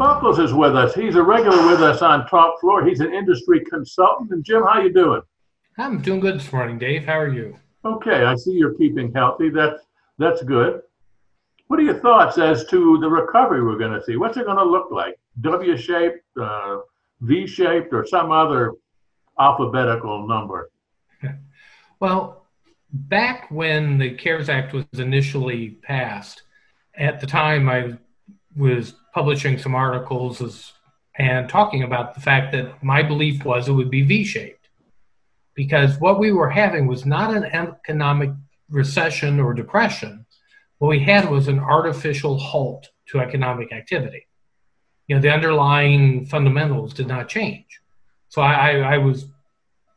Buckles is with us. He's a regular with us on Top Floor. He's an industry consultant. And Jim, how you doing? I'm doing good this morning, Dave. How are you? Okay, I see you're keeping healthy. That's that's good. What are your thoughts as to the recovery we're going to see? What's it going to look like? W-shaped, uh, V-shaped, or some other alphabetical number? Well, back when the CARES Act was initially passed, at the time I was publishing some articles as, and talking about the fact that my belief was it would be V shaped. Because what we were having was not an economic recession or depression. What we had was an artificial halt to economic activity. You know, the underlying fundamentals did not change. So I, I was,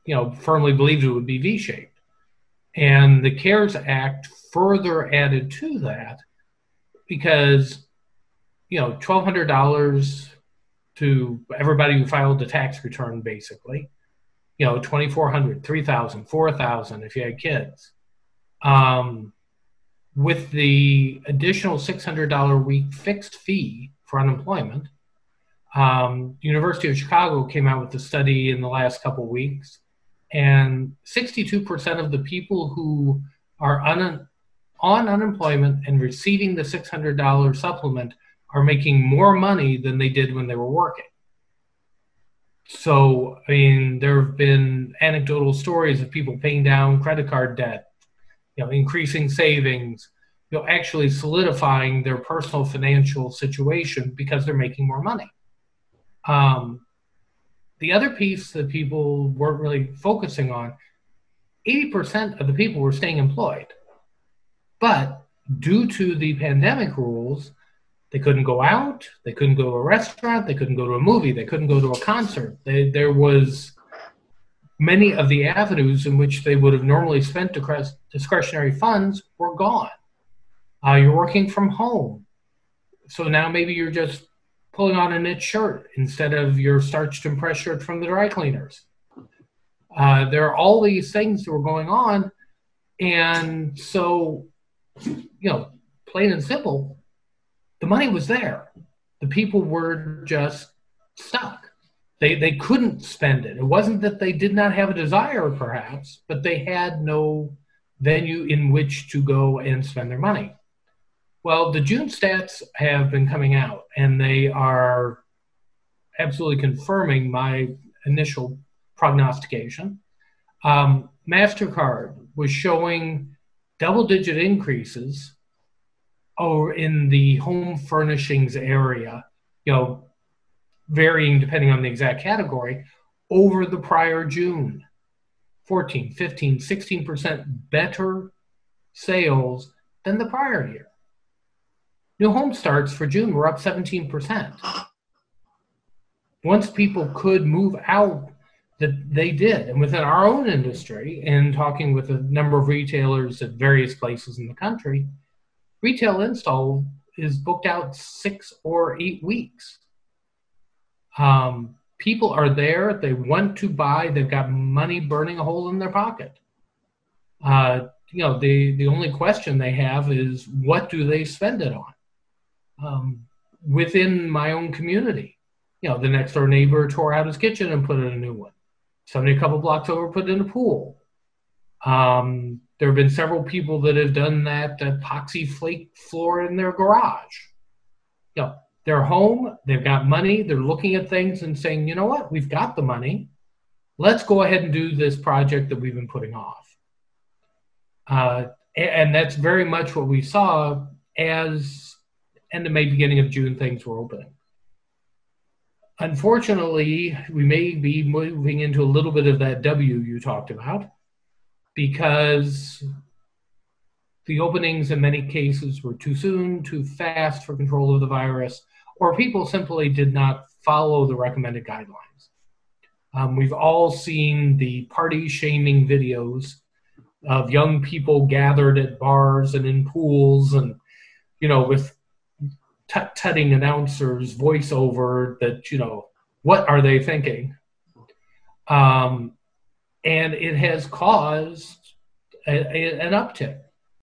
you know, firmly believed it would be V shaped. And the CARES Act further added to that because you know, twelve hundred dollars to everybody who filed the tax return, basically. You know, twenty four hundred, three thousand, four thousand if you had kids. Um, with the additional six hundred dollar week fixed fee for unemployment, um, University of Chicago came out with a study in the last couple weeks, and 62% of the people who are un- on unemployment and receiving the $600 supplement are making more money than they did when they were working. So, I mean, there have been anecdotal stories of people paying down credit card debt, you know, increasing savings, you know, actually solidifying their personal financial situation because they're making more money. Um, the other piece that people weren't really focusing on 80% of the people were staying employed. But due to the pandemic rules, they couldn't go out. They couldn't go to a restaurant. They couldn't go to a movie. They couldn't go to a concert. They, there was many of the avenues in which they would have normally spent discretionary funds were gone. Uh, you're working from home, so now maybe you're just pulling on a knit shirt instead of your starched and pressed shirt from the dry cleaners. Uh, there are all these things that were going on, and so you know, plain and simple, the money was there. The people were just stuck. They, they couldn't spend it. It wasn't that they did not have a desire, perhaps, but they had no venue in which to go and spend their money. Well, the June stats have been coming out, and they are absolutely confirming my initial prognostication. Um, MasterCard was showing double digit increases or in the home furnishings area, you know, varying depending on the exact category, over the prior June. 14, 15, 16% better sales than the prior year. New home starts for June were up 17%. Once people could move out, that they did. And within our own industry, and talking with a number of retailers at various places in the country, retail install is booked out six or eight weeks. Um, people are there, they want to buy, they've got money burning a hole in their pocket. Uh, you know, the, the only question they have is what do they spend it on? Um, within my own community, you know, the next door neighbor tore out his kitchen and put in a new one. Somebody a couple blocks over put in a pool. Um, there have been several people that have done that epoxy flake floor in their garage. You know, they're home, they've got money, they're looking at things and saying, you know what, we've got the money. Let's go ahead and do this project that we've been putting off. Uh, and that's very much what we saw as end of May, beginning of June, things were opening. Unfortunately, we may be moving into a little bit of that W you talked about because the openings in many cases were too soon, too fast for control of the virus, or people simply did not follow the recommended guidelines. Um, we've all seen the party shaming videos of young people gathered at bars and in pools and, you know, with tut-tutting announcers voiceover that, you know, what are they thinking? Um, and it has caused a, a, an uptick.